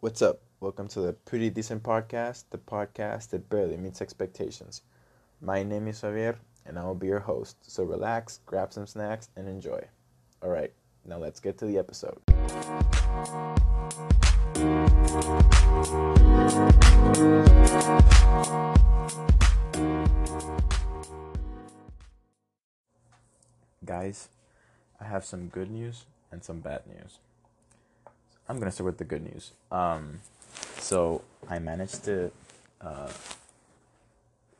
What's up? Welcome to the Pretty Decent Podcast, the podcast that barely meets expectations. My name is Javier, and I will be your host. So relax, grab some snacks, and enjoy. All right, now let's get to the episode. Guys, I have some good news and some bad news. I'm gonna start with the good news. Um, so I managed to uh,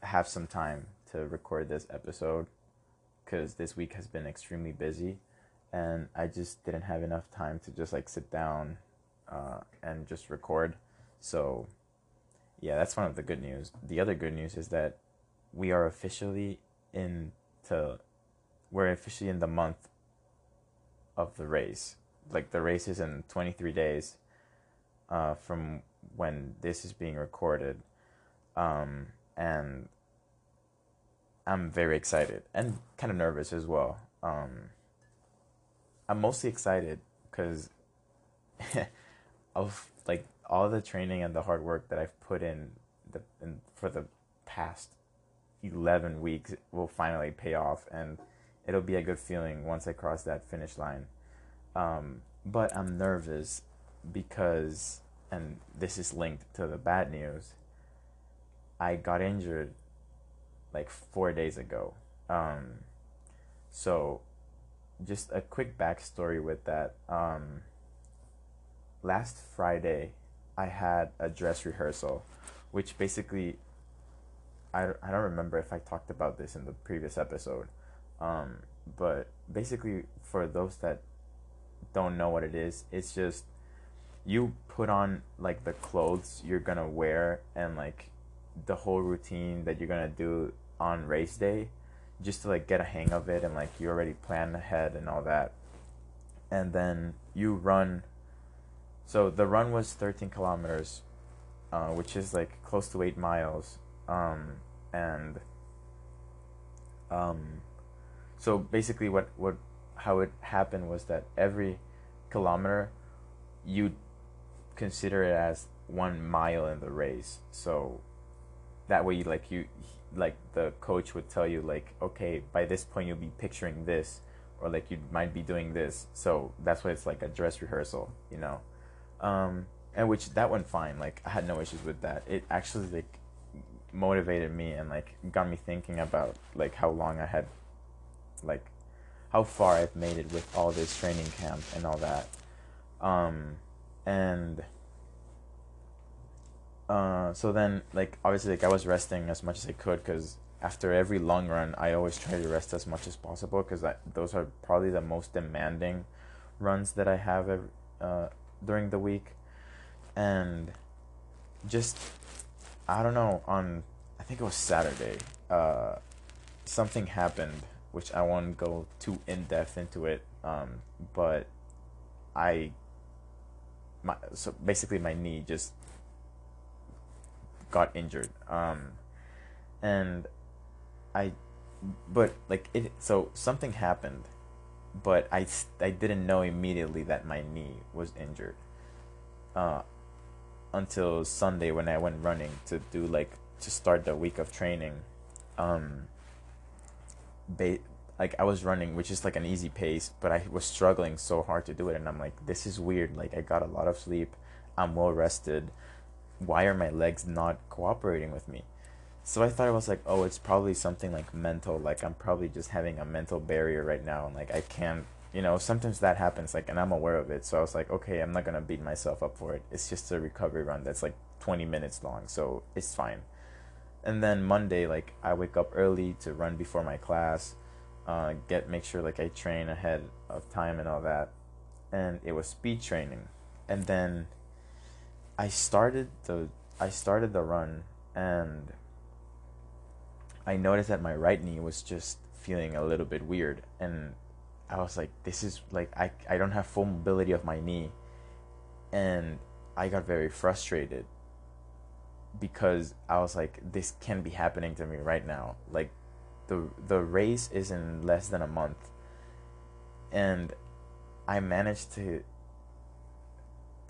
have some time to record this episode because this week has been extremely busy, and I just didn't have enough time to just like sit down uh, and just record. So, yeah, that's one of the good news. The other good news is that we are officially into we're officially in the month of the race like the race is in 23 days uh, from when this is being recorded. Um, and I'm very excited and kind of nervous as well. Um, I'm mostly excited because of like all the training and the hard work that I've put in, the, in for the past 11 weeks will finally pay off and it'll be a good feeling once I cross that finish line. Um, but I'm nervous because, and this is linked to the bad news, I got injured like four days ago. Um, so, just a quick backstory with that. Um, last Friday, I had a dress rehearsal, which basically, I, I don't remember if I talked about this in the previous episode, um, but basically, for those that don't know what it is, it's just you put on like the clothes you're gonna wear and like the whole routine that you're gonna do on race day just to like get a hang of it and like you already plan ahead and all that. And then you run so the run was 13 kilometers uh, which is like close to eight miles um, and um, so basically what what how it happened was that every kilometer you consider it as one mile in the race. So that way like you like the coach would tell you like okay by this point you'll be picturing this or like you might be doing this. So that's why it's like a dress rehearsal you know? Um and which that went fine. Like i had no issues with that. It actually like motivated me and like got me thinking about like how long i had like how far I've made it with all this training camp and all that. Um, and uh, so then, like, obviously, like, I was resting as much as I could because after every long run, I always try to rest as much as possible because those are probably the most demanding runs that I have every, uh, during the week. And just, I don't know, on, I think it was Saturday, uh, something happened which I won't go too in depth into it. Um, but I, my so basically my knee just got injured. Um, and I, but like it. So something happened, but I I didn't know immediately that my knee was injured. Uh, until Sunday when I went running to do like to start the week of training. Um, ba- like I was running, which is like an easy pace, but I was struggling so hard to do it, and I'm like, this is weird. Like I got a lot of sleep, I'm well rested. Why are my legs not cooperating with me? So I thought it was like, oh, it's probably something like mental. Like I'm probably just having a mental barrier right now, and like I can't, you know, sometimes that happens. Like, and I'm aware of it. So I was like, okay, I'm not gonna beat myself up for it. It's just a recovery run that's like 20 minutes long, so it's fine and then Monday, like I wake up early to run before my class, uh, get make sure like I train ahead of time and all that, and it was speed training, and then I started the I started the run and I noticed that my right knee was just feeling a little bit weird, and I was like, this is like I I don't have full mobility of my knee, and I got very frustrated because I was like, this can be happening to me right now. Like, the the race is in less than a month, and I managed to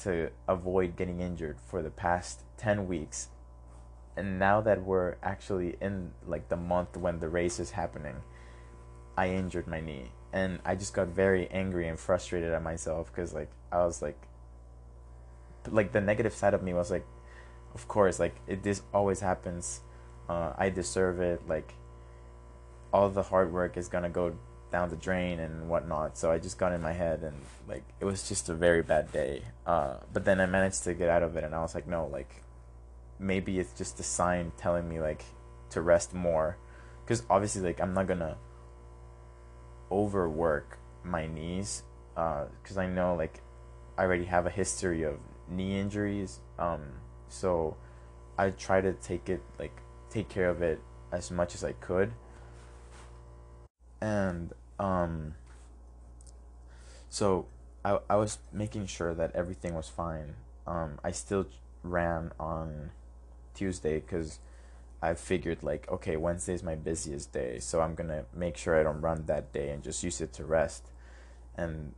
to avoid getting injured for the past 10 weeks. And now that we're actually in like the month when the race is happening, I injured my knee and I just got very angry and frustrated at myself cuz like I was like like the negative side of me was like of course like it this always happens. Uh, I deserve it like all the hard work is to go down the drain and whatnot. So I just got in my head and like it was just a very bad day. Uh, but then I managed to get out of it and I was like, no, like maybe it's just a sign telling me like to rest more, because obviously like I'm not gonna overwork my knees, because uh, I know like I already have a history of knee injuries. Um, so I try to take it like take care of it as much as I could and um so I I was making sure that everything was fine. Um I still ran on Tuesday cuz I figured like okay, Wednesday is my busiest day, so I'm going to make sure I don't run that day and just use it to rest. And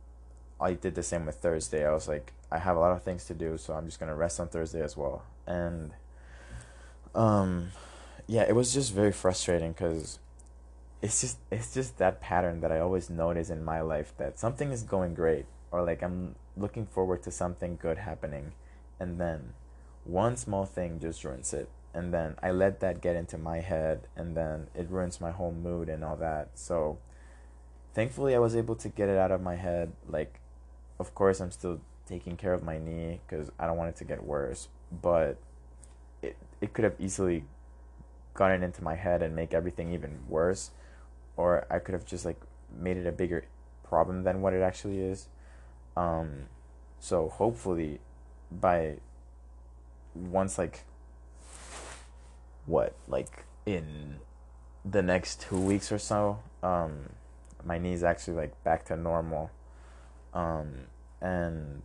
I did the same with Thursday. I was like I have a lot of things to do, so I'm just to rest on Thursday as well. And um yeah, it was just very frustrating cuz it's just it's just that pattern that I always notice in my life that something is going great or like I'm looking forward to something good happening and then one small thing just ruins it and then I let that get into my head and then it ruins my whole mood and all that. So thankfully I was able to get it out of my head like of course I'm still taking care of my knee cuz I don't want it to get worse, but it it could have easily gotten into my head and make everything even worse or I could have just like made it a bigger problem than what it actually is. Um, so hopefully, by once like what like in the next two weeks or so, um, my knee's actually like back to normal. Um, and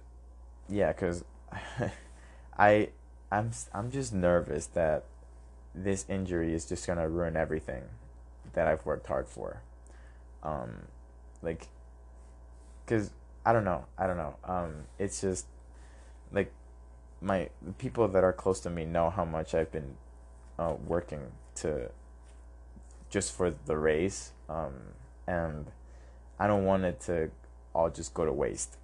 yeah, cause I I'm I'm just nervous that this injury is just gonna ruin everything that I've worked hard for. Um, like, cause I don't know, I don't know. Um, it's just like my people that are close to me know how much I've been uh, working to just for the race, um, and I don't want it to all just go to waste.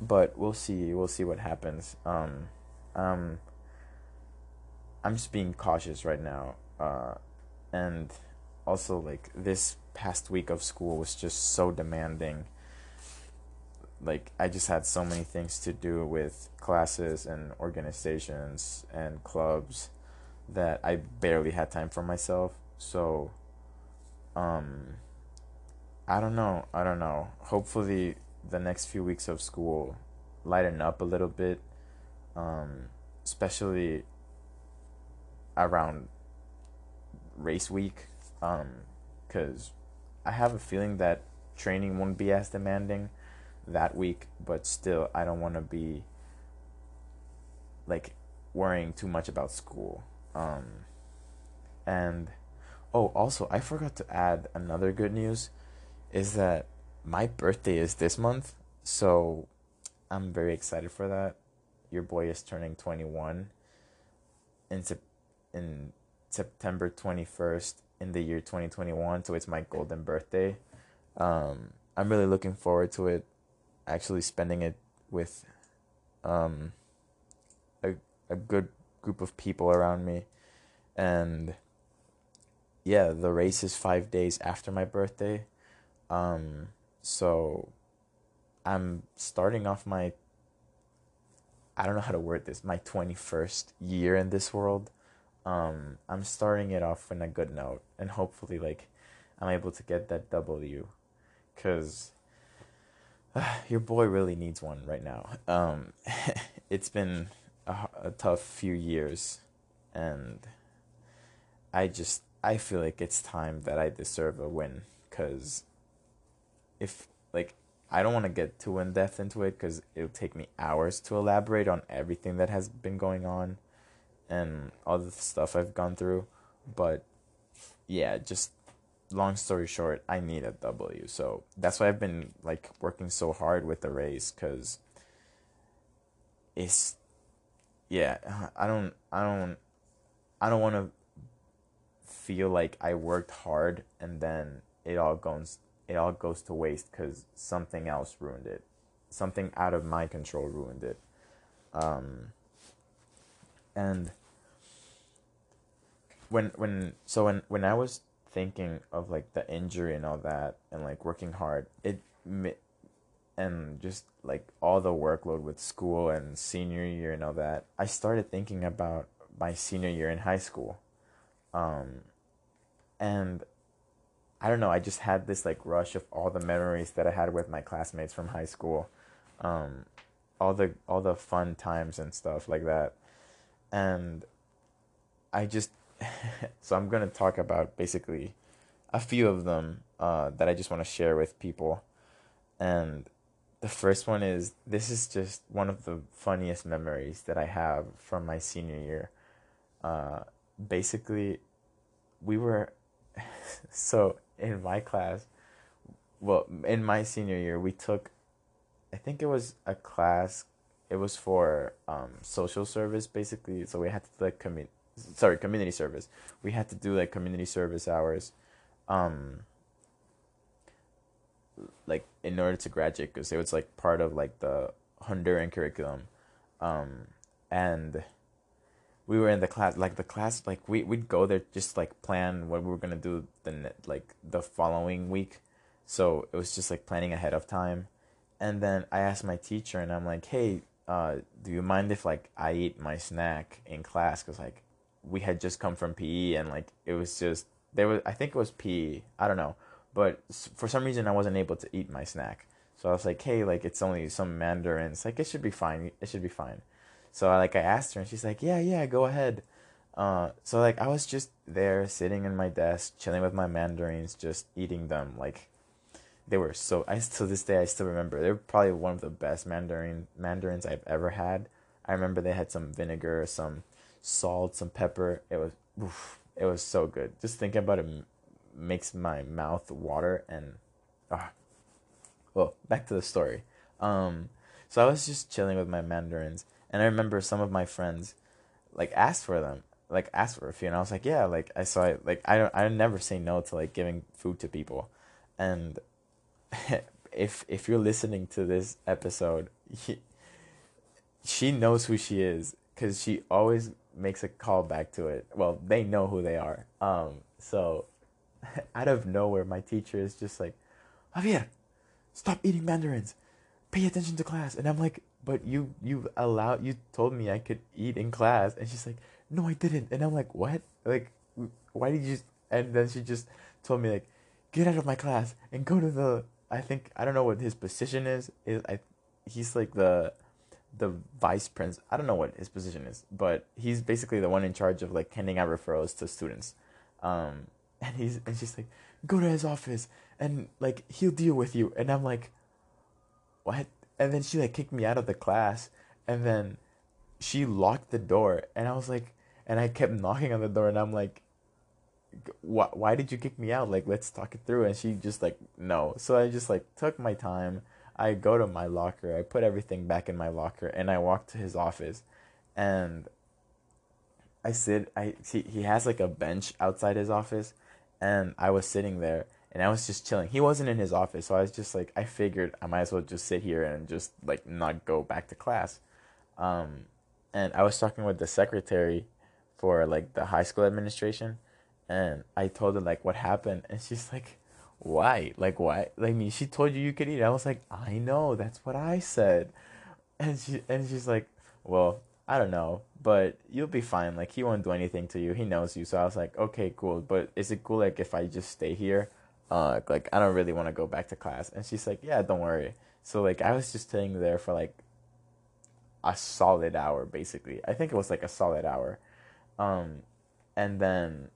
But we'll see. We'll see what happens. Um, um, I'm just being cautious right now, uh, and also like this past week of school was just so demanding like I just had so many things to do with classes and organizations and clubs that I barely had time for myself. So um I don't know. I don't know. Hopefully the next few weeks of school lighten up a little bit. Um especially around race week because um, I have a feeling that training won't be as demanding that week, but still, I don't want to be like worrying too much about school. Um, and oh, also, I forgot to add another good news is that my birthday is this month, so I'm very excited for that. Your boy is turning 21 in sep- in September 21st in the year 2021, so it's my golden birthday. Um, I'm really looking forward to it. Actually, spending it with um, a a good group of people around me, and yeah, the race is five days after my birthday. Um, so I'm starting off my I don't know how to word this, my 21st year in this world um, I'm starting it off in a good note, and hopefully, like, I'm able to get that W, cause uh, your boy really needs one right now. Um, it's been a, a tough few years, and I just I feel like it's time that I deserve a win, cause if like I don't want to get too in depth into it, cause it'll take me hours to elaborate on everything that has been going on and all the stuff I've gone through. But yeah, just long story short, I need a W. So that's why I've been like working so hard with the race because it's yeah, I don't I don't I don't want to feel like I worked hard and then it all goes it all goes to waste cuz something else ruined it. Something out of my control ruined it. Um and when when so when when I was thinking of like the injury and all that and like working hard, it and just like all the workload with school and senior year and all that, I started thinking about my senior year in high school. Um, and I don't know, I just had this like rush of all the memories that I had with my classmates from high school. Um, all the all the fun times and stuff like that. And I just so I'm to talk about basically a few of them uh, that I just want to share with people. And the first one is this is just one of the funniest memories that I have from my senior year. Uh, basically, we were so in my class. Well, in my senior year, we took, I think it was a class. It was for um, social service, basically. So we had to like community, sorry, community service. We had to do like community service hours. Um, like in order to graduate because it was like part of like the Honduran curriculum, um, and we were in the class like the class like we we'd go there just like plan what we were gonna do the like the following week, so it was just like planning ahead of time, and then I asked my teacher and I'm like, hey, uh, do you mind if like I eat my snack in class because like we had just come from PE and like it was just there was I think it was PE I don't know but for some reason I wasn't able to eat my snack. So I was like, hey, like it's only some mandarins. Like it should be fine. It should be fine. So I like I asked her and she's like, yeah, yeah, go ahead. Uh, so like I was just there sitting in my desk, chilling with my mandarins, just eating them. Like they were so. I to this day I still remember. They're probably one of the best mandarin mandarins I've ever had. I remember they had some vinegar, some salt, some pepper. It was, oof, it was so good. Just thinking about it makes my mouth water and ah. Well, back to the story. Um, so I was just chilling with my mandarins, and I remember some of my friends, like asked for them, like asked for a few, and I was like, yeah, like I saw it, like I don't, I never say no to like giving food to people, and if if you're listening to this episode, he, she knows who she is because she always makes a call back to it. Well, they know who they are. Um, so out of nowhere, my teacher is just like, Javier, stop eating mandarins. Pay attention to class. And I'm like, but you you allowed you told me I could eat in class. And she's like, no, I didn't. And I'm like, what? Like, why did you? And then she just told me like, get out of my class and go to the. I think I don't know what his position is. Is I, he's like the, the vice prince. I don't know what his position is, but he's basically the one in charge of like handing out referrals to students. Um, and he's and she's like, go to his office and like he'll deal with you. And I'm like, what? And then she like kicked me out of the class, and then she locked the door, and I was like, and I kept knocking on the door, and I'm like, why why did you kick me out? Like let's talk it through. And she just like no. So I just like took my time. I go to my locker. I put everything back in my locker, and I walk to his office, and I sit. I see he has like a bench outside his office, and I was sitting there and I was just chilling. He wasn't in his office, so I was just like, I figured I might as well just sit here and just like not go back to class. Um, and I was talking with the secretary for like the high school administration, and I told her like what happened, and she's like, "Why? Like why? Like me? She told you you could eat." I was like, "I know. That's what I said," and she and she's like, "Well, I don't know, but you'll be fine. Like he won't do anything to you. He knows you. So I was like, okay, cool. But is it cool like if I just stay here? Uh, like I don't really want to go back to class. And she's like, yeah, don't worry. So like I was just staying there for like a solid hour, basically. I think it was like a solid hour. Um, and then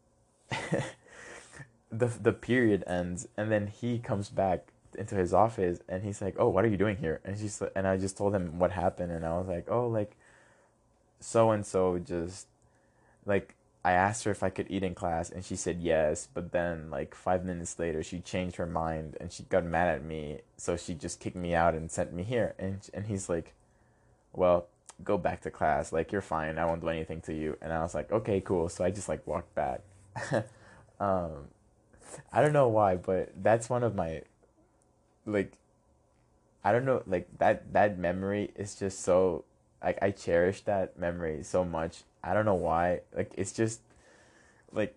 the the period ends, and then he comes back into his office, and he's like, "Oh, what are you doing here?" And she's and I just told him what happened, and I was like, "Oh, like." so and so just like I asked her if I could eat in class and she said yes, but then like 5 minutes later she changed her mind and she got mad at me, so she just kicked me out and sent me here and and he's like, "Well, go back to class. Like you're fine. I won't do anything to you." And I was like, "Okay, cool." So I just like walked back. um, I don't know why, but that's one of my like I don't know like that that memory is just so like I cherish that memory so much. I don't know why. Like it's just like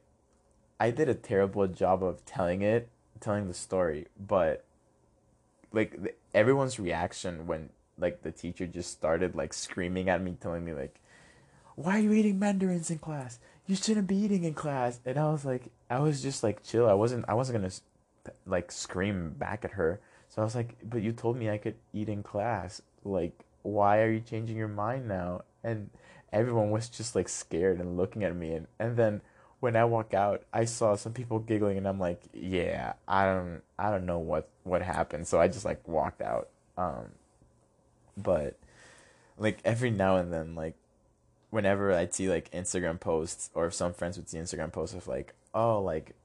I did a terrible job of telling it, telling the story, but like the, everyone's reaction when like the teacher just started like screaming at me telling me like why are you eating mandarins in class? You shouldn't be eating in class. And I was like I was just like chill. I wasn't I wasn't going to like scream back at her. So I was like, "But you told me I could eat in class. Like why are you changing your mind now?" And everyone was just like scared and looking at me and and then when I walk out, I saw some people giggling, and I'm like, yeah, I don't, I don't know what what happened. So I just like walked out. Um, but like every now and then, like whenever I see like Instagram posts, or if some friends would see Instagram posts of like, oh, like,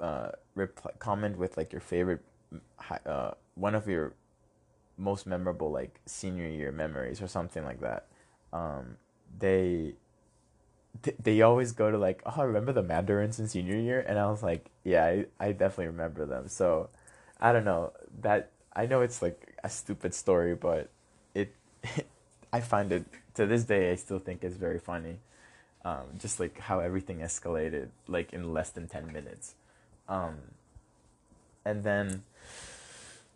uh, reply, comment with like your favorite, uh, one of your most memorable like senior year memories or something like that. Um, they they always go to like, oh, I remember the mandarins in senior year, and I was like, yeah, I, I definitely remember them. So, I don't know that I know it's like a stupid story, but it, I find it to this day I still think it's very funny, um, just like how everything escalated like in less than ten minutes, um, and then,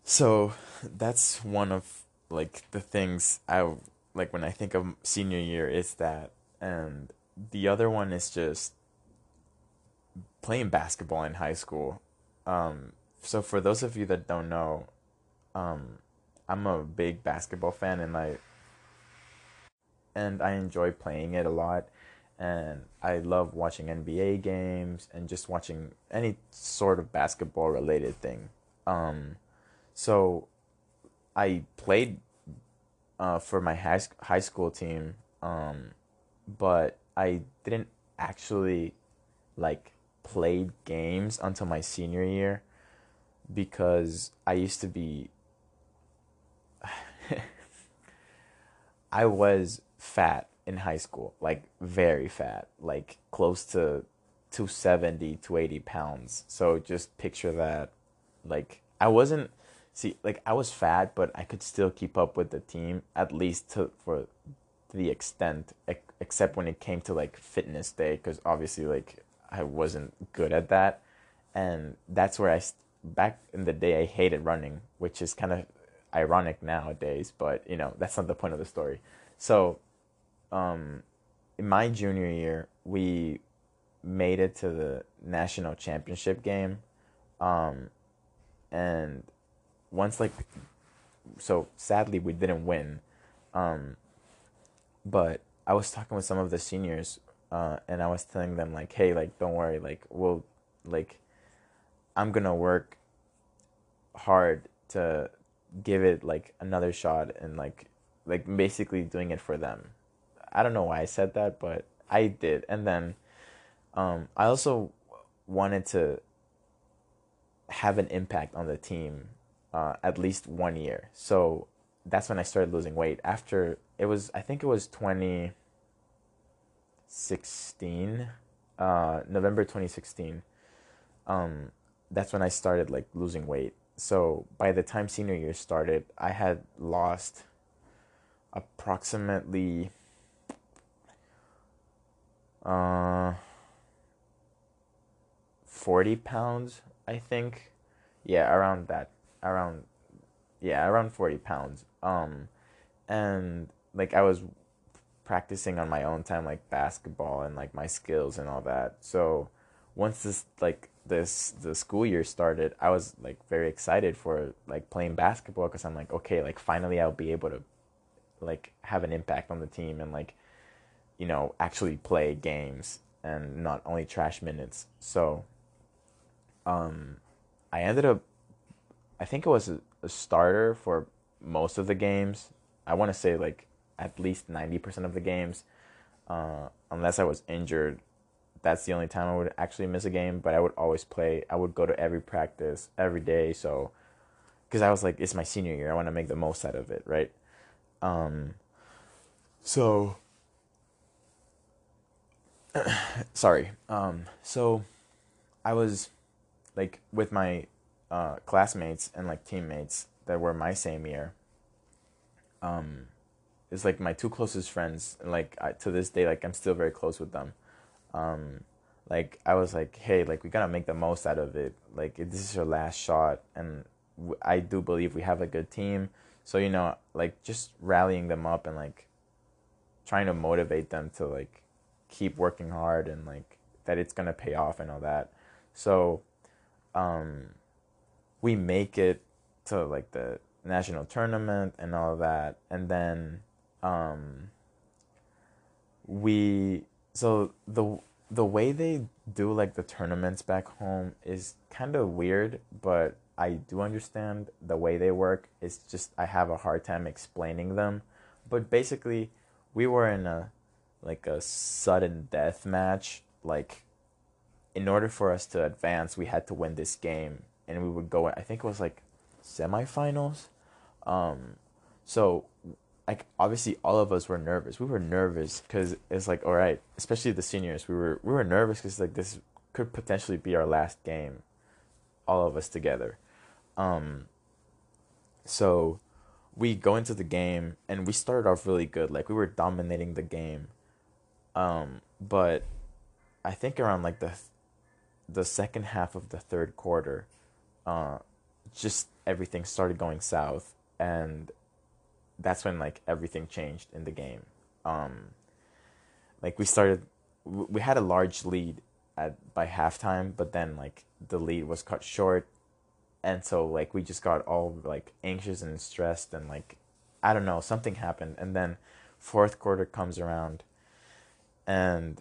so that's one of like the things I like when I think of senior year is that and the other one is just playing basketball in high school. Um, so for those of you that don't know, um, I'm a big basketball fan and I and I enjoy playing it a lot and I love watching NBA games and just watching any sort of basketball related thing. Um, so I played uh, for my high, high school team, um, but I didn't actually like play games until my senior year because I used to be I was fat in high school, like very fat, like close to 270 to 80 pounds. So just picture that. Like I wasn't see like I was fat, but I could still keep up with the team at least to for the extent except when it came to like fitness day because obviously like i wasn't good at that. And that's where i back in the day i hated running which is kind of ironic nowadays but you know that's not the point of the story. So um in my junior year we made it to the national championship game um and once like so sadly we didn't win um but I was talking with some of the seniors, uh, and I was telling them like, hey, like, don't worry, like, we'll, like, I'm gonna work hard to give it like another shot and like, like basically doing it for them. I don't know why I said that, but I did, and then, um, I also wanted to have an impact on the team, uh, at least one year. So that's when I started losing weight. After it was, I think it was 2016, uh, November 2016. Um, that's when I started like losing weight. So by the time senior year started, I had lost approximately uh 40 pounds, I think. Yeah, around that. Around yeah, around 40 pounds. Um, and like I was practicing on my own time, like basketball and like my skills and all that. So once this like this the school year started, I was like very excited for like playing basketball because I'm like, okay, like finally I'll be able to like have an impact on the team and like you know actually play games and not only trash minutes. So um I ended up I think it was a, a starter for most of the games. I want to say like at least 90% of the games. Uh, unless I was injured, that's the only time I would actually miss a game, but I would always play. I would go to every practice every day. So, because I was like, it's my senior year. I want to make the most out of it, right? Um, So sorry. Um so I was like with my uh classmates and like teammates that were my same year. Um it's like my two closest friends like I, to this day like I'm still very close with them. Um like I was like, "Hey, like we got to make the most out of it. Like this is your last shot and I do believe we have a good team. So, you know, like just rallying them up and like trying to motivate them to like keep working hard and like that it's to pay off and all that. So, um, we make it to like the national tournament and all that. And then, um, we, so the, the way they do like the tournaments back home is kind of weird, but I do understand the way they work. It's just I have a hard time explaining them. But basically, we were in a like a sudden death match. Like, in order for us to advance, we had to win this game, and we would go. I think it was like semifinals. Um, so like obviously all of us were nervous. We were nervous because it's like all right, especially the seniors. We were we were nervous because like this could potentially be our last game, all of us together. Um, so we go into the game and we started off really good. Like we were dominating the game. Um, but I think around like the the second half of the third quarter, uh, just everything started going south, and that's when like everything changed in the game. Um, like we started, we had a large lead at by halftime, but then like the lead was cut short and so like we just got all like anxious and stressed and like I don't know something happened and then fourth quarter comes around and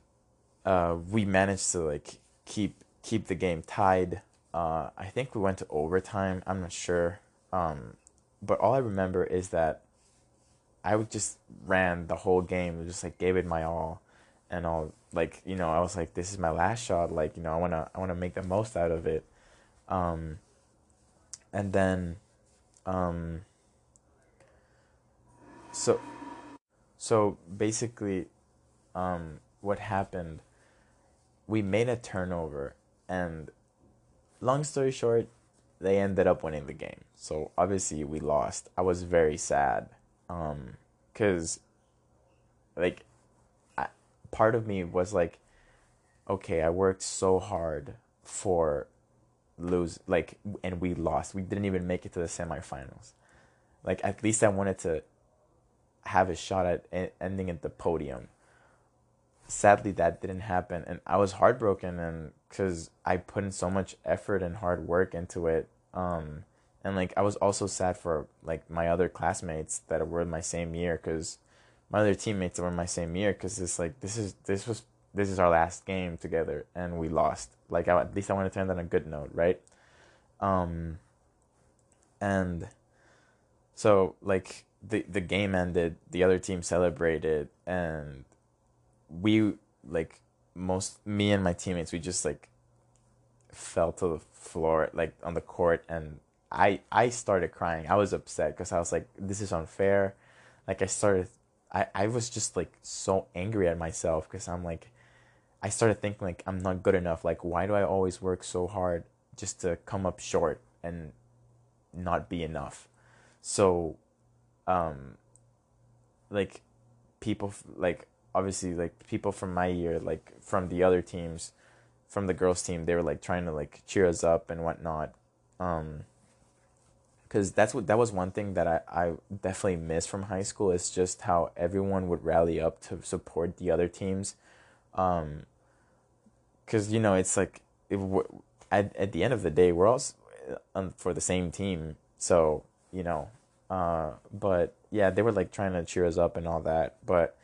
uh, we managed to like keep keep the game tied. Uh, I think we went to overtime. I'm not sure, um, but all I remember is that I would just ran the whole game. Just like gave it my all, and all like you know I was like this is my last shot. Like you know I wanna I wanna make the most out of it. Um, and then um, so so basically um, what happened we made a turnover and long story short they ended up winning the game so obviously we lost i was very sad um cuz like I, part of me was like okay i worked so hard for lose like and we lost. We didn't even make it to the semifinals. Like at least I wanted to have a shot at ending at the podium. Sadly, that didn't happen, and I was heartbroken, and because I put in so much effort and hard work into it, um, and like I was also sad for like my other classmates that were in my same year, because my other teammates that were in my same year, because it's like this is this was this is our last game together and we lost. Like I, at least I want to end on a good note, right? Um, and so like the the game ended, the other team celebrated, and we like most me and my teammates we just like fell to the floor like on the court and I I started crying. I was upset because I was like this is unfair. Like I started I I was just like so angry at myself because I'm like I started thinking like I'm not good enough. Like why do I always work so hard just to come up short and not be enough? So um like people like obviously like people from my year like from the other teams from the girls team they were like trying to like cheer us up and whatnot. Um because that's what that was one thing that I, I definitely miss from high school is just how everyone would rally up to support the other teams. Um because you know it's like if at at the end of the day we're all um, for the same team. So you know uh but yeah they were like trying to cheer us up and all that. But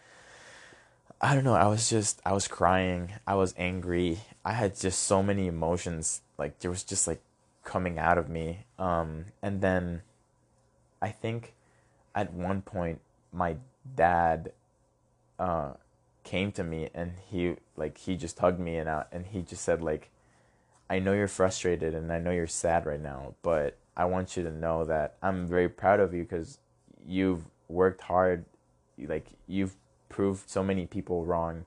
I don't know I was just I was crying I was angry. I had just so many emotions like there was just like coming out of me. Um and then I think at one point my dad uh came to me and he like he just hugged me and out and he just said like I know you're frustrated and I know you're sad right now, but I want you to know that I'm very proud of you cuz you've worked hard like you've proved so many people wrong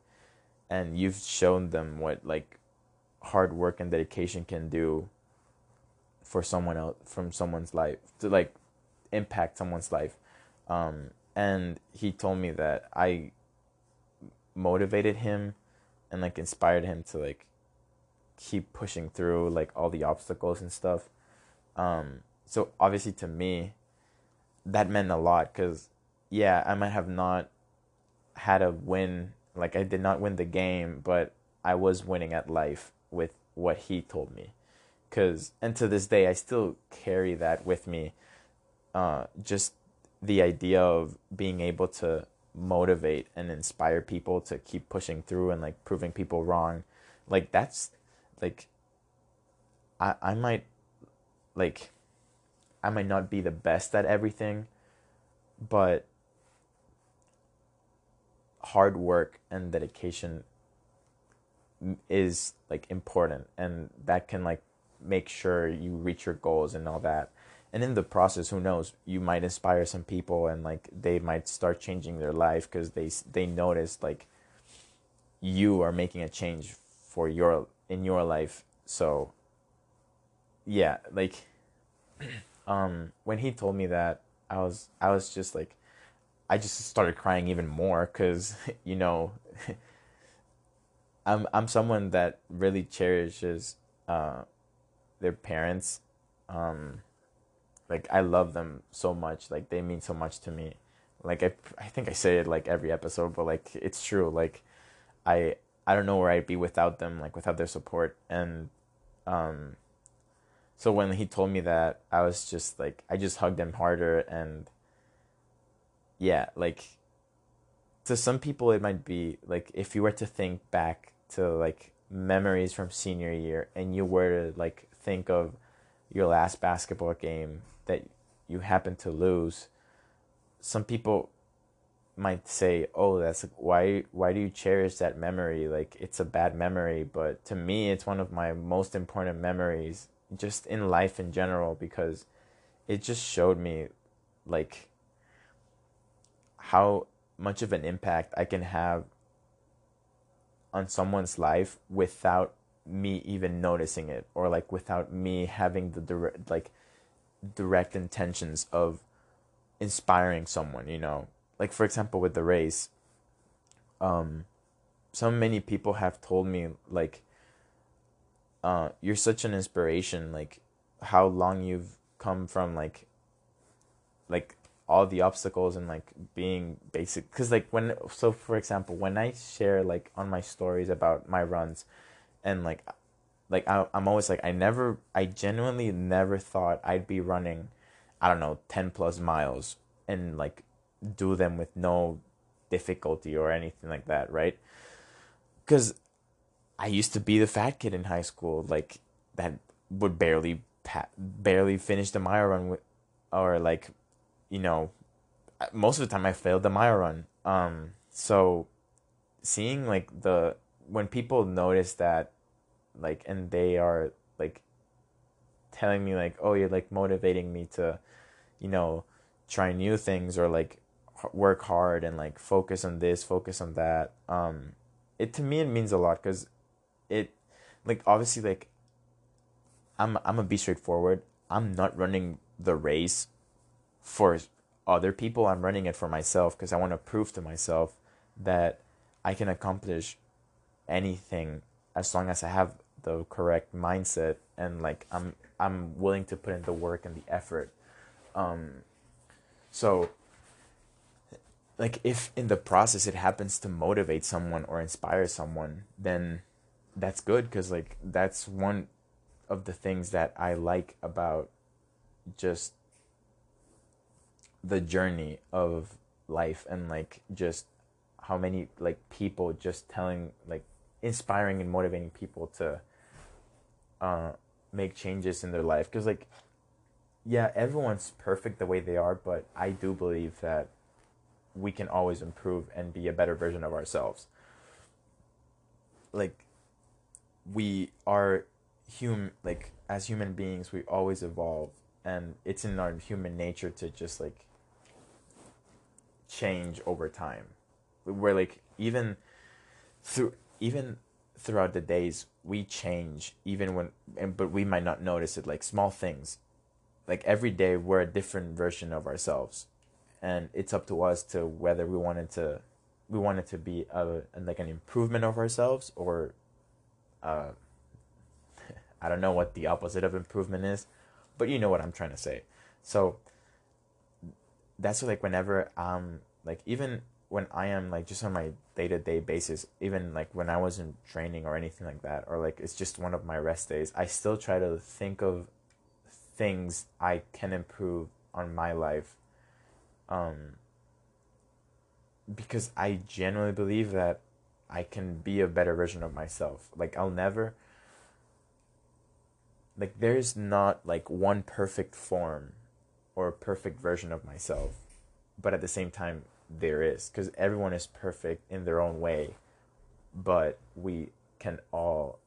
and you've shown them what like hard work and dedication can do for someone else from someone's life to like impact someone's life. Um, and he told me that i motivated him and like inspired him to like keep pushing through like all the obstacles and stuff. Um, so obviously to me that meant a lot because yeah i might have not had a win like i did not win the game but i was winning at life with what he told me. Because and to this day i still carry that with me. Uh, just the idea of being able to motivate and inspire people to keep pushing through and like proving people wrong like that's like i i might like i might not be the best at everything but hard work and dedication is like important and that can like make sure you reach your goals and all that. And in the process who knows you might inspire some people and like they might start changing their life because they they notice like you are making a change for your in your life. So yeah like um when he told me that i was i was just like i just started crying even more cuz you know I'm I'm someone that really cherishes uh, their parents. Um, like I love them so much. Like they mean so much to me. Like I I think I say it like every episode, but like it's true. Like I I don't know where I'd be without them. Like without their support and um. So when he told me that, I was just like I just hugged him harder and. Yeah, like to some people it might be like if you were to think back to like memories from senior year and you were to like think of your last basketball game that you happen to lose some people might say oh that's why why do you cherish that memory? Like it's a bad memory but to me it's one of my most important memories just in life in general because it just showed me like how much of an impact I can have on someone's life without me even noticing it or like without me having the direct like direct intentions of inspiring someone you know? Like for example with the race um so many people have told me like uh you're such an inspiration like how long you've come from like like all the obstacles and like being basic because like when so for example when i share like on my stories about my runs and like like I, i'm always like i never i genuinely never thought i'd be running i don't know 10 plus miles and like do them with no difficulty or anything like that right? Because i used to be the fat kid in high school like that would barely barely finish the mile run with or like you know, most of the time I failed the mile run. Um, so seeing like the when people notice that, like, and they are like telling me like, oh, you're like motivating me to, you know, try new things or like work hard and like focus on this, focus on that. Um, it to me it means a lot because it, like, obviously like. I'm I'm gonna be straightforward. I'm not running the race for other people. I'm running it for myself because I want to prove to myself that I can accomplish anything as long as I have the correct mindset and like I'm I'm willing to put in the work and the effort. Um, so like if in the process it happens to motivate someone or inspire someone, then that's good because like that's one of the things that I like about just the journey of life and like just how many like people just telling like inspiring and motivating people to uh make changes in their life. Because like yeah everyone's perfect the way they are but i do believe that we can always improve and be a better version of ourselves. Like we are human like as human beings we always evolve and it's in our human nature to just like change over time. Where like even through even throughout the days we change even when and but we might not notice it like small things. Like every day we're a different version of ourselves. And it's up to us to whether we wanted to we want it to be a like an improvement of ourselves or uh I don't know what the opposite of improvement is, but you know what I'm trying to say. So that's like whenever um like even when I am like just on my day to day basis, even like when I wasn't training or anything like that, or like it's just one of my rest days, I still try to think of things I can improve on my life. Um, because I genuinely believe that I can be a better version of myself. Like I'll never like there's not like one perfect form or perfect version of myself, but at the same time there is cuz everyone is perfect in their own way, but we can all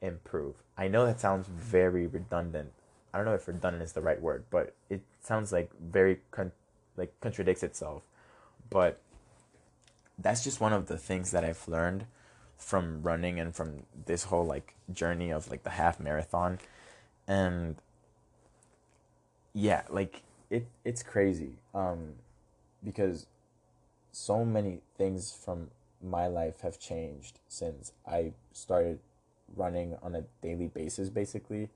improve. I know that sounds very redundant. I don't know if redundant is the right word, but it sounds like very con- like contradicts itself. But that's just one of the things that I've learned from running and from this whole like journey of like the half marathon and yeah like it it's crazy um because so many things from my life have changed since I started running on a daily basis basically.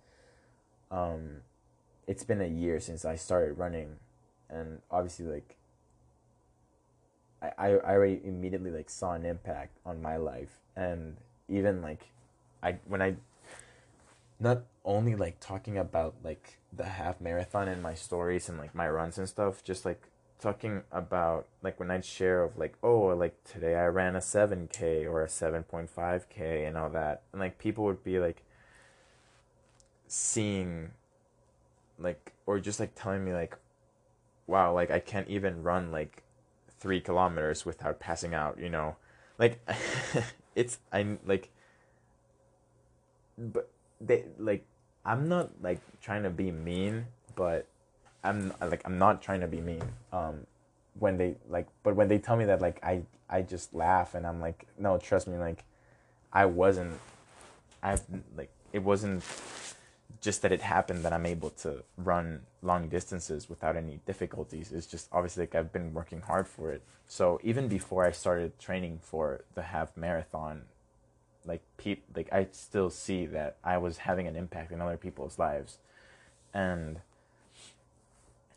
Um it's been a year since I started running and obviously like I, I already immediately like saw an impact on my life and even like I when I not only like talking about like the half marathon and my stories and like my runs and stuff just like talking about like when I'd share of like oh like today I ran a 7k or a 7.5k and all that and like people would be like seeing like or just like telling me like wow like I can't even run like three kilometers without passing out, you know, like it's I'm like, but they like I'm not like trying to be mean, but I'm like I'm not trying to be mean. Um, when they like, but when they tell me that, like I I just laugh and I'm like, no, trust me, like I wasn't. I've like it wasn't just that it happened that I'm able to run long distances without any difficulties. It's just obviously like I've been working hard for it. So even before I started training for the half marathon, like peop like I still see that I was having an impact in other people's lives. And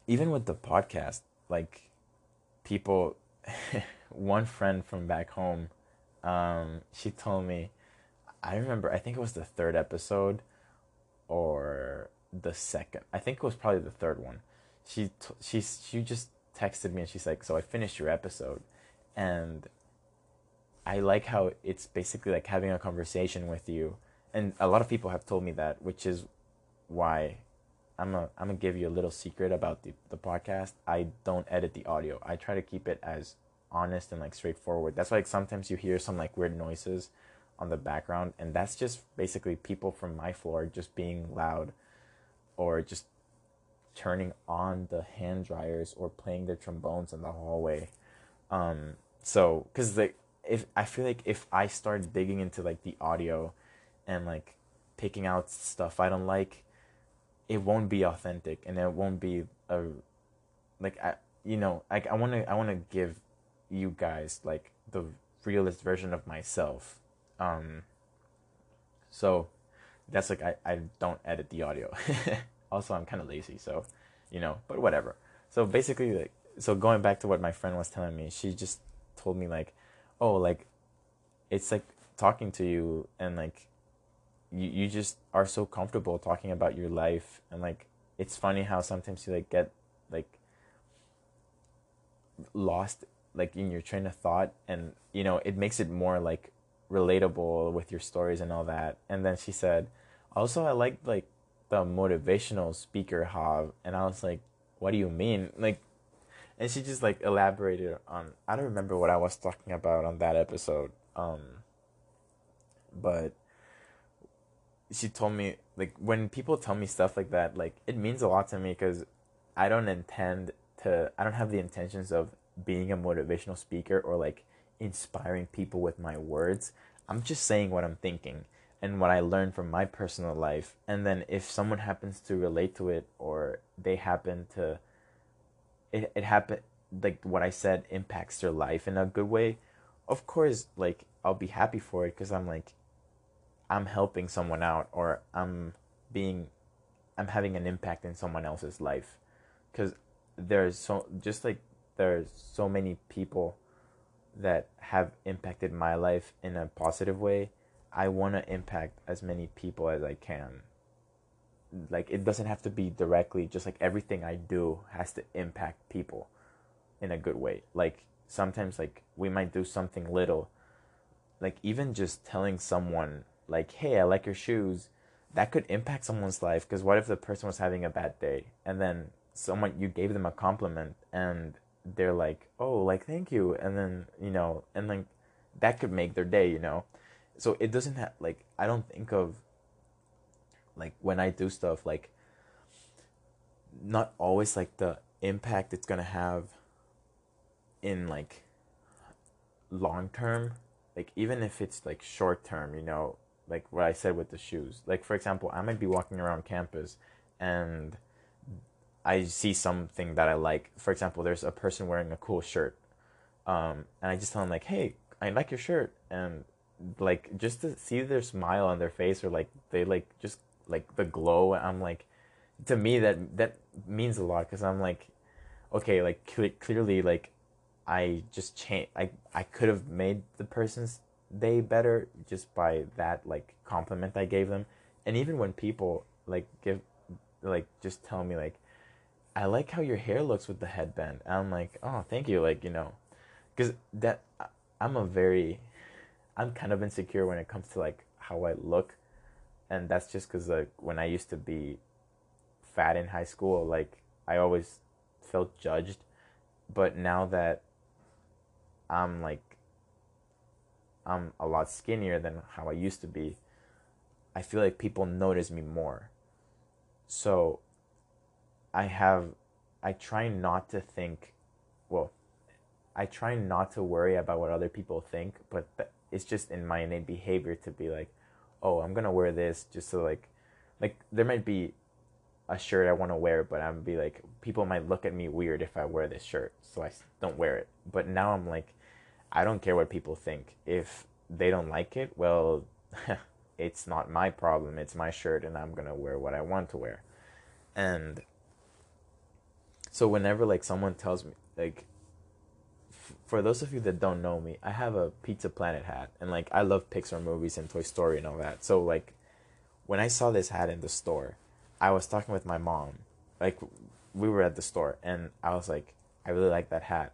even with the podcast, like people one friend from back home, um, she told me I remember I think it was the third episode or the second. I think it was probably the third one. She t- she she just texted me and she's like, "So I finished your episode," and I like how it's basically like having a conversation with you. And a lot of people have told me that, which is why I'm a I'm gonna give you a little secret about the the podcast. I don't edit the audio. I try to keep it as honest and like straightforward. That's why like sometimes you hear some like weird noises on the background and that's just basically people from my floor just being loud or just turning on the hand dryers or playing their trombones in the hallway um so because like if i feel like if i start digging into like the audio and like picking out stuff i don't like it won't be authentic and it won't be a like i you know like i want to i want to give you guys like the realist version of myself um, so that's like I, I don't edit the audio. also, I'm kind of lazy, so you know, but whatever. So basically, like, so going back to what my friend was telling me, she just told me like, oh, like, it's like talking to you and like, you you just are so comfortable talking about your life and like, it's funny how sometimes you like get like lost like in your train of thought and you know it makes it more like relatable with your stories and all that. And then she said, also I like like the motivational speaker hub and I was like, what do you mean? Like and she just like elaborated on I don't remember what I was talking about on that episode. Um but she told me like when people tell me stuff like that, like it means a lot to me cuz I don't intend to I don't have the intentions of being a motivational speaker or like inspiring people with my words. I'm just saying what I'm thinking and what I learned from my personal life. And then if someone happens to relate to it or they happen to it it happen like what I said impacts their life in a good way, of course like I'll be happy for it cuz I'm like I'm helping someone out or I'm being I'm having an impact in someone else's life cuz there's so just like there's so many people that have impacted my life in a positive way, I want to impact as many people as I can. Like it doesn't have to be directly, just like everything I do has to impact people in a good way. Like sometimes like we might do something little like even just telling someone like, "Hey, I like your shoes." That could impact someone's life because what if the person was having a bad day and then someone you gave them a compliment and they're like, oh, like thank you, and then you know, and like that could make their day, you know. So it doesn't have like I don't think of like when I do stuff like not always like the impact it's gonna have in like long term like even if it's like short term you know like what i said with the shoes like for example i might be walking around campus and I see something that I like. For example, there's a person wearing a cool shirt, um, and I just tell them like, "Hey, I like your shirt," and like just to see their smile on their face or like they like just like the glow. I'm like, to me that that means a lot because I'm like, okay, like cl- clearly like I just change. I I could have made the person's day better just by that like compliment I gave them, and even when people like give like just tell me like I like how your hair looks with the headband. And I'm like, oh, thank you. Like, you know, because that, I'm a very, I'm kind of insecure when it comes to like how I look. And that's just because like when I used to be fat in high school, like I always felt judged. But now that I'm like, I'm a lot skinnier than how I used to be, I feel like people notice me more. So I have, I try not to think, well, I try not to worry about what other people think, but it's just in my innate behavior to be like, oh, I'm gonna wear this just so like, like there might be a shirt I want to wear, but I'm be like, people might look at me weird if I wear this shirt, so I don't wear it. But now I'm like, I don't care what people think. If they don't like it, well, it's not my problem. It's my shirt, and I'm gonna wear what I want to wear. And so whenever like someone tells me like for those of you that don't know me, I have a Pizza Planet hat and like I love Pixar movies and Toy Story and all that. So like when I saw this hat in the store, I was talking with my mom. Like we were at the store and I was like, I really like that hat.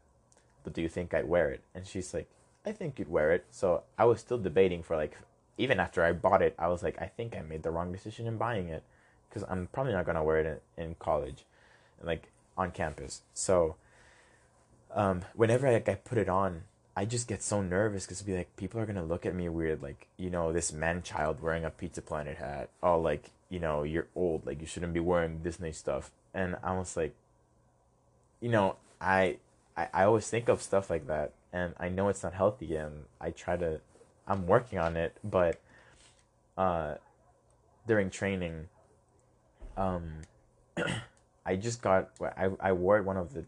But do you think I'd wear it? And she's like, I think you'd wear it. So I was still debating for like even after I bought it, I was like, I think I made the wrong decision in buying it because I'm probably not gonna wear it in, in college. Like on campus. So um, whenever I, like, I put it on, I just get so nervous because be like people are gonna look at me weird, like you know this man child wearing a Pizza Planet hat. Oh, like you know you're old, like you shouldn't be wearing Disney stuff. And I was like, you know, I, I I always think of stuff like that, and I know it's not healthy, and I try to, I'm working on it, but, uh, during training, um. I just got I I wore one of the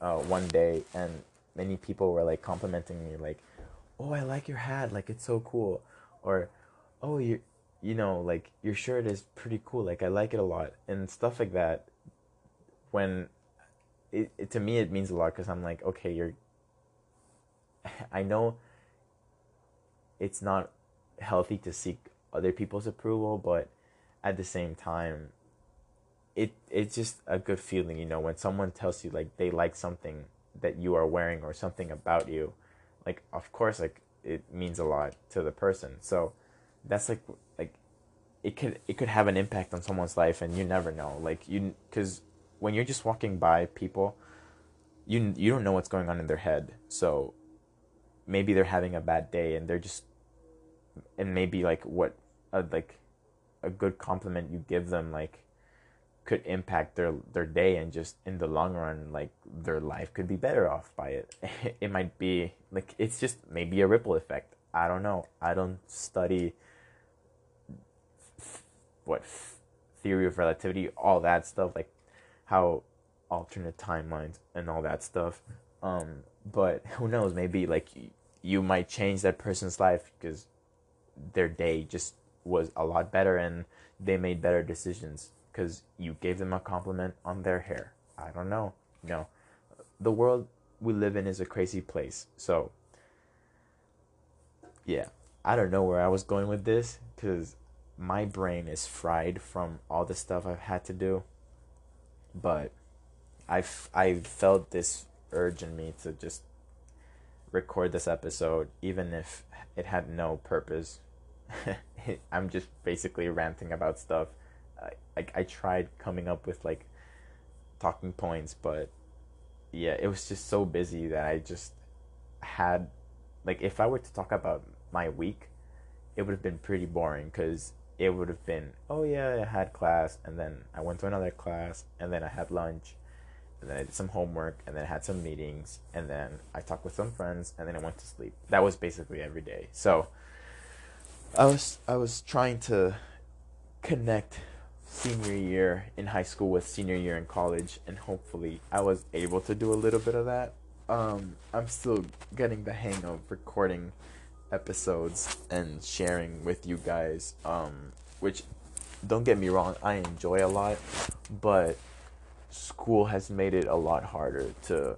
uh, one day and many people were like complimenting me like, "Oh, I like your hat. Like it's so cool." Or, "Oh, you you know, like your shirt is pretty cool. Like I like it a lot." And stuff like that when it, it to me it means a lot cuz I'm like, "Okay, you're I know it's not healthy to seek other people's approval, but at the same time it it's just a good feeling, you know, when someone tells you like they like something that you are wearing or something about you, like of course like it means a lot to the person. So that's like like it could it could have an impact on someone's life and you never know. Like you cuz when you're just walking by people, you you don't know what's going on in their head. So maybe they're having a bad day and they're just and maybe like what a, like a good compliment you give them like could impact their their day and just in the long run like their life could be better off by it. It might be like it's just maybe a ripple effect. I don't know. I don't study what theory of relativity all that stuff like how alternate timelines and all that stuff. Um but who knows? Maybe like you might change that person's life because their day just was a lot better and they made better decisions because you gave them a compliment on their hair. I don't know. You know, the world we live in is a crazy place. So, yeah, I don't know where I was going with this because my brain is fried from all the stuff I've had to do. But I've I felt this urge in me to just record this episode, even if it had no purpose. I'm just basically ranting about stuff like I tried coming up with like talking points, but yeah, it was just so busy that I just had like if I were to talk about my week, it would have been pretty boring because it would have been oh yeah I had class and then I went to another class and then I had lunch and then I did some homework and then I had some meetings and then I talked with some friends and then I went to sleep. That was basically every day. So I was I was trying to connect senior year in high school with senior year in college, and hopefully I was able to do a little bit of that. Um, I'm still getting the hang of recording episodes and sharing with you guys, um, which don't get me wrong, I enjoy a lot, but school has made it a lot harder to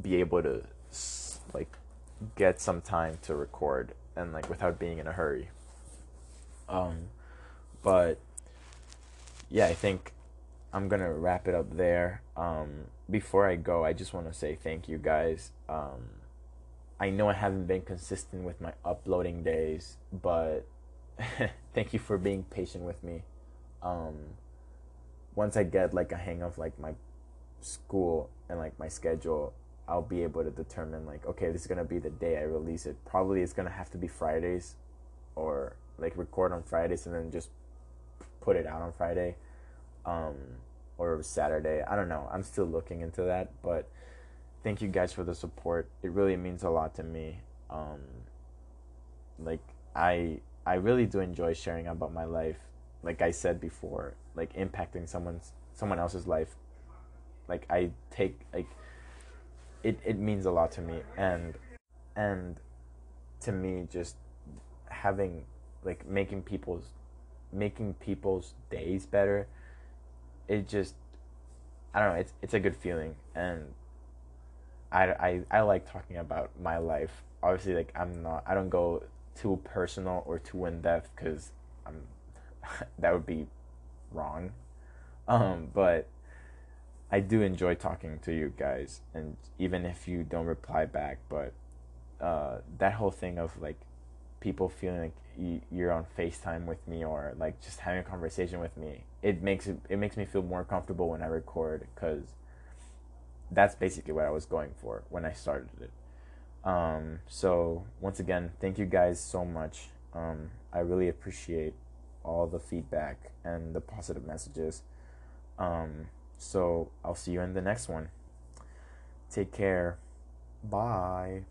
be able to like get some time to record and like without being in a hurry. Um, but yeah, I think I'm gonna wrap it up there. Um, before I go, I just want to say thank you guys. Um, I know I haven't been consistent with my uploading days, but thank you for being patient with me. Um, once I get like a hang of like my school and like my schedule, I'll be able to determine like okay, this is gonna be the day I release it. Probably it's gonna have to be Fridays, or like record on Fridays and then just put it out on Friday um, or Saturday. I don't know. I'm still looking into that, but thank you guys for the support. It really means a lot to me. Um, like I I really do enjoy sharing about my life. Like I said before, like impacting someone's someone else's life. Like I take like it it means a lot to me and and to me just having like making people's making people's days better it just I don't know, it's it's a good feeling and I, I, I like talking about my life. Obviously, like I'm not, I don't go too personal or too in depth because I'm, that would be wrong. Um, but I do enjoy talking to you guys, and even if you don't reply back, but uh, that whole thing of like people feeling like you're on FaceTime with me or like just having a conversation with me. It makes it, it makes me feel more comfortable when I record because that's basically what I was going for when I started it. Um, so once again, thank you guys so much. Um, I really appreciate all the feedback and the positive messages. Um, so I'll see you in the next one. Take care. Bye.